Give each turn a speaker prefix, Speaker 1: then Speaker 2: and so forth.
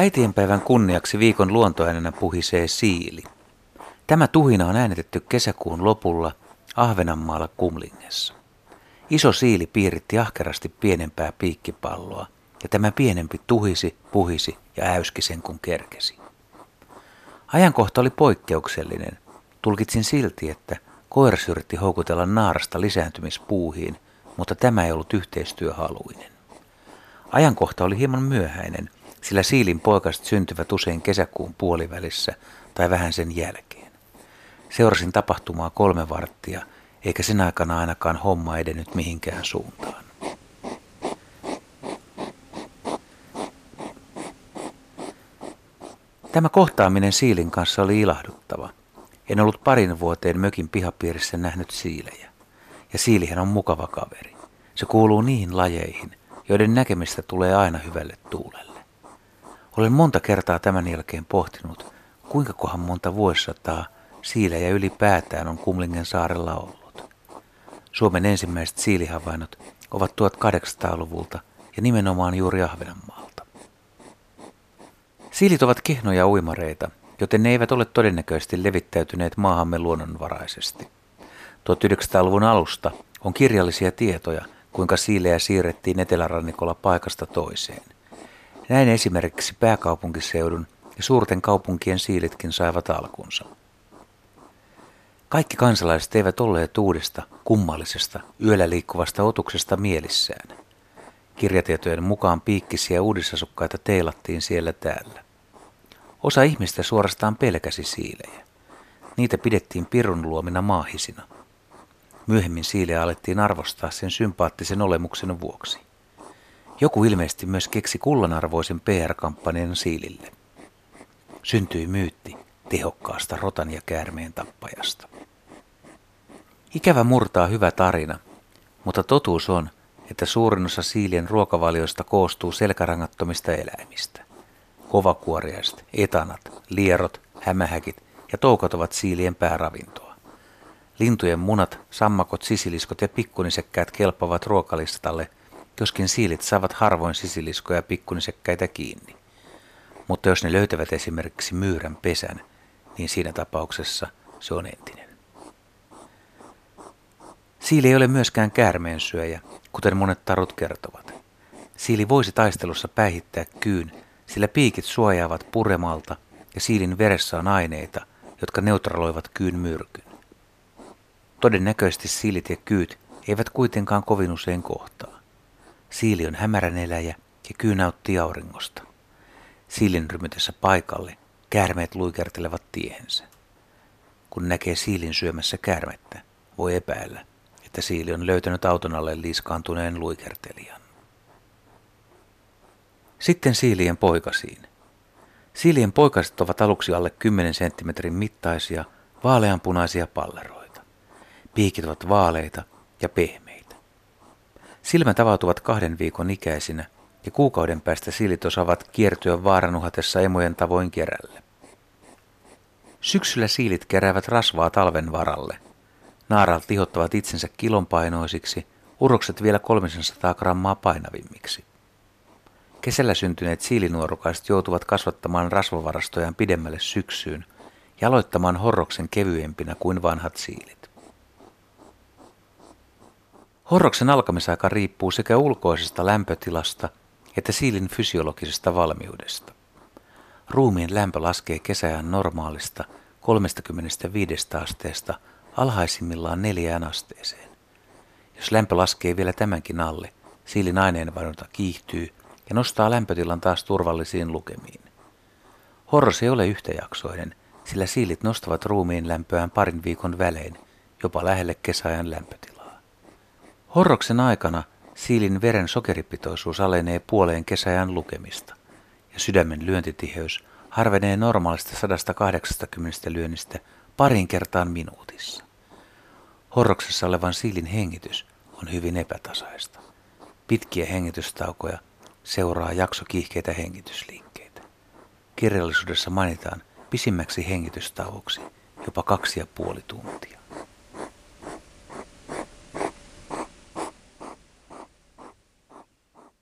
Speaker 1: Äitienpäivän kunniaksi viikon luontoäänenä puhisee siili. Tämä tuhina on äänetetty kesäkuun lopulla Ahvenanmaalla Kumlingessa. Iso siili piiritti ahkerasti pienempää piikkipalloa, ja tämä pienempi tuhisi, puhisi ja äyski sen kun kerkesi. Ajankohta oli poikkeuksellinen. Tulkitsin silti, että koiras yritti houkutella naarasta lisääntymispuuhiin, mutta tämä ei ollut yhteistyöhaluinen. Ajankohta oli hieman myöhäinen, sillä siilin poikaset syntyvät usein kesäkuun puolivälissä tai vähän sen jälkeen. Seurasin tapahtumaa kolme varttia, eikä sen aikana ainakaan homma edennyt mihinkään suuntaan. Tämä kohtaaminen siilin kanssa oli ilahduttava. En ollut parin vuoteen mökin pihapiirissä nähnyt siilejä. Ja siilihän on mukava kaveri. Se kuuluu niihin lajeihin, joiden näkemistä tulee aina hyvälle tuulelle. Olen monta kertaa tämän jälkeen pohtinut, kuinka kohan monta vuosisataa siilejä ylipäätään on Kumlingen saarella ollut. Suomen ensimmäiset siilihavainnot ovat 1800-luvulta ja nimenomaan juuri Ahvenanmaalta. Siilit ovat kehnoja uimareita, joten ne eivät ole todennäköisesti levittäytyneet maahamme luonnonvaraisesti. 1900-luvun alusta on kirjallisia tietoja – kuinka siilejä siirrettiin etelärannikolla paikasta toiseen. Näin esimerkiksi pääkaupunkiseudun ja suurten kaupunkien siilitkin saivat alkunsa. Kaikki kansalaiset eivät olleet uudesta, kummallisesta, yöllä liikkuvasta otuksesta mielissään. Kirjatietojen mukaan piikkisiä uudisasukkaita teilattiin siellä täällä. Osa ihmistä suorastaan pelkäsi siilejä. Niitä pidettiin pirun luomina maahisina – Myöhemmin siileä alettiin arvostaa sen sympaattisen olemuksen vuoksi. Joku ilmeisesti myös keksi kullanarvoisen PR-kampanjan siilille. Syntyi myytti tehokkaasta rotan ja käärmeen tappajasta. Ikävä murtaa hyvä tarina, mutta totuus on, että suurin osa siilien ruokavalioista koostuu selkärangattomista eläimistä. Kovakuoriaiset, etanat, lierot, hämähäkit ja toukat ovat siilien pääravintoa. Lintujen munat, sammakot, sisiliskot ja pikkunisekkäät kelpavat ruokalistalle, joskin siilit saavat harvoin sisiliskoja ja pikkunisekkäitä kiinni. Mutta jos ne löytävät esimerkiksi myyrän pesän, niin siinä tapauksessa se on entinen. Siili ei ole myöskään käärmeensyöjä, kuten monet tarut kertovat. Siili voisi taistelussa päihittää kyyn, sillä piikit suojaavat puremalta ja siilin veressä on aineita, jotka neutraloivat kyyn myrkyn. Todennäköisesti siilit ja kyyt eivät kuitenkaan kovin usein kohtaa. Siili on hämärän eläjä ja kyy nauttii auringosta. Siilin rymytessä paikalle käärmeet luikertelevat tiehensä. Kun näkee siilin syömässä käärmettä, voi epäillä, että siili on löytänyt auton alle liiskaantuneen luikertelijan. Sitten siilien poikasiin. Siilien poikaset ovat aluksi alle 10 senttimetrin mittaisia, vaaleanpunaisia palleroita. Piikit ovat vaaleita ja pehmeitä. Silmät avautuvat kahden viikon ikäisinä ja kuukauden päästä silit osaavat kiertyä vaaranuhatessa emojen tavoin kerälle. Syksyllä siilit keräävät rasvaa talven varalle. Naarat lihottavat itsensä kilonpainoisiksi, urokset vielä 300 grammaa painavimmiksi. Kesällä syntyneet siilinuorukaiset joutuvat kasvattamaan rasvavarastojaan pidemmälle syksyyn ja aloittamaan horroksen kevyempinä kuin vanhat siilit. Horroksen alkamisaika riippuu sekä ulkoisesta lämpötilasta että siilin fysiologisesta valmiudesta. Ruumiin lämpö laskee kesäjän normaalista 35 asteesta alhaisimmillaan neljään asteeseen. Jos lämpö laskee vielä tämänkin alle, siilin aineenvaihdunta kiihtyy ja nostaa lämpötilan taas turvallisiin lukemiin. Horros ei ole yhtäjaksoinen, sillä siilit nostavat ruumiin lämpöään parin viikon välein, jopa lähelle kesäajan lämpötilaa. Horroksen aikana siilin veren sokeripitoisuus alenee puoleen kesäjän lukemista ja sydämen lyöntitiheys harvenee normaalista 180 lyönnistä parin kertaan minuutissa. Horroksessa olevan siilin hengitys on hyvin epätasaista. Pitkiä hengitystaukoja seuraa jakso kiihkeitä hengitysliikkeitä. Kirjallisuudessa mainitaan pisimmäksi hengitystauoksi jopa kaksi ja puoli tuntia.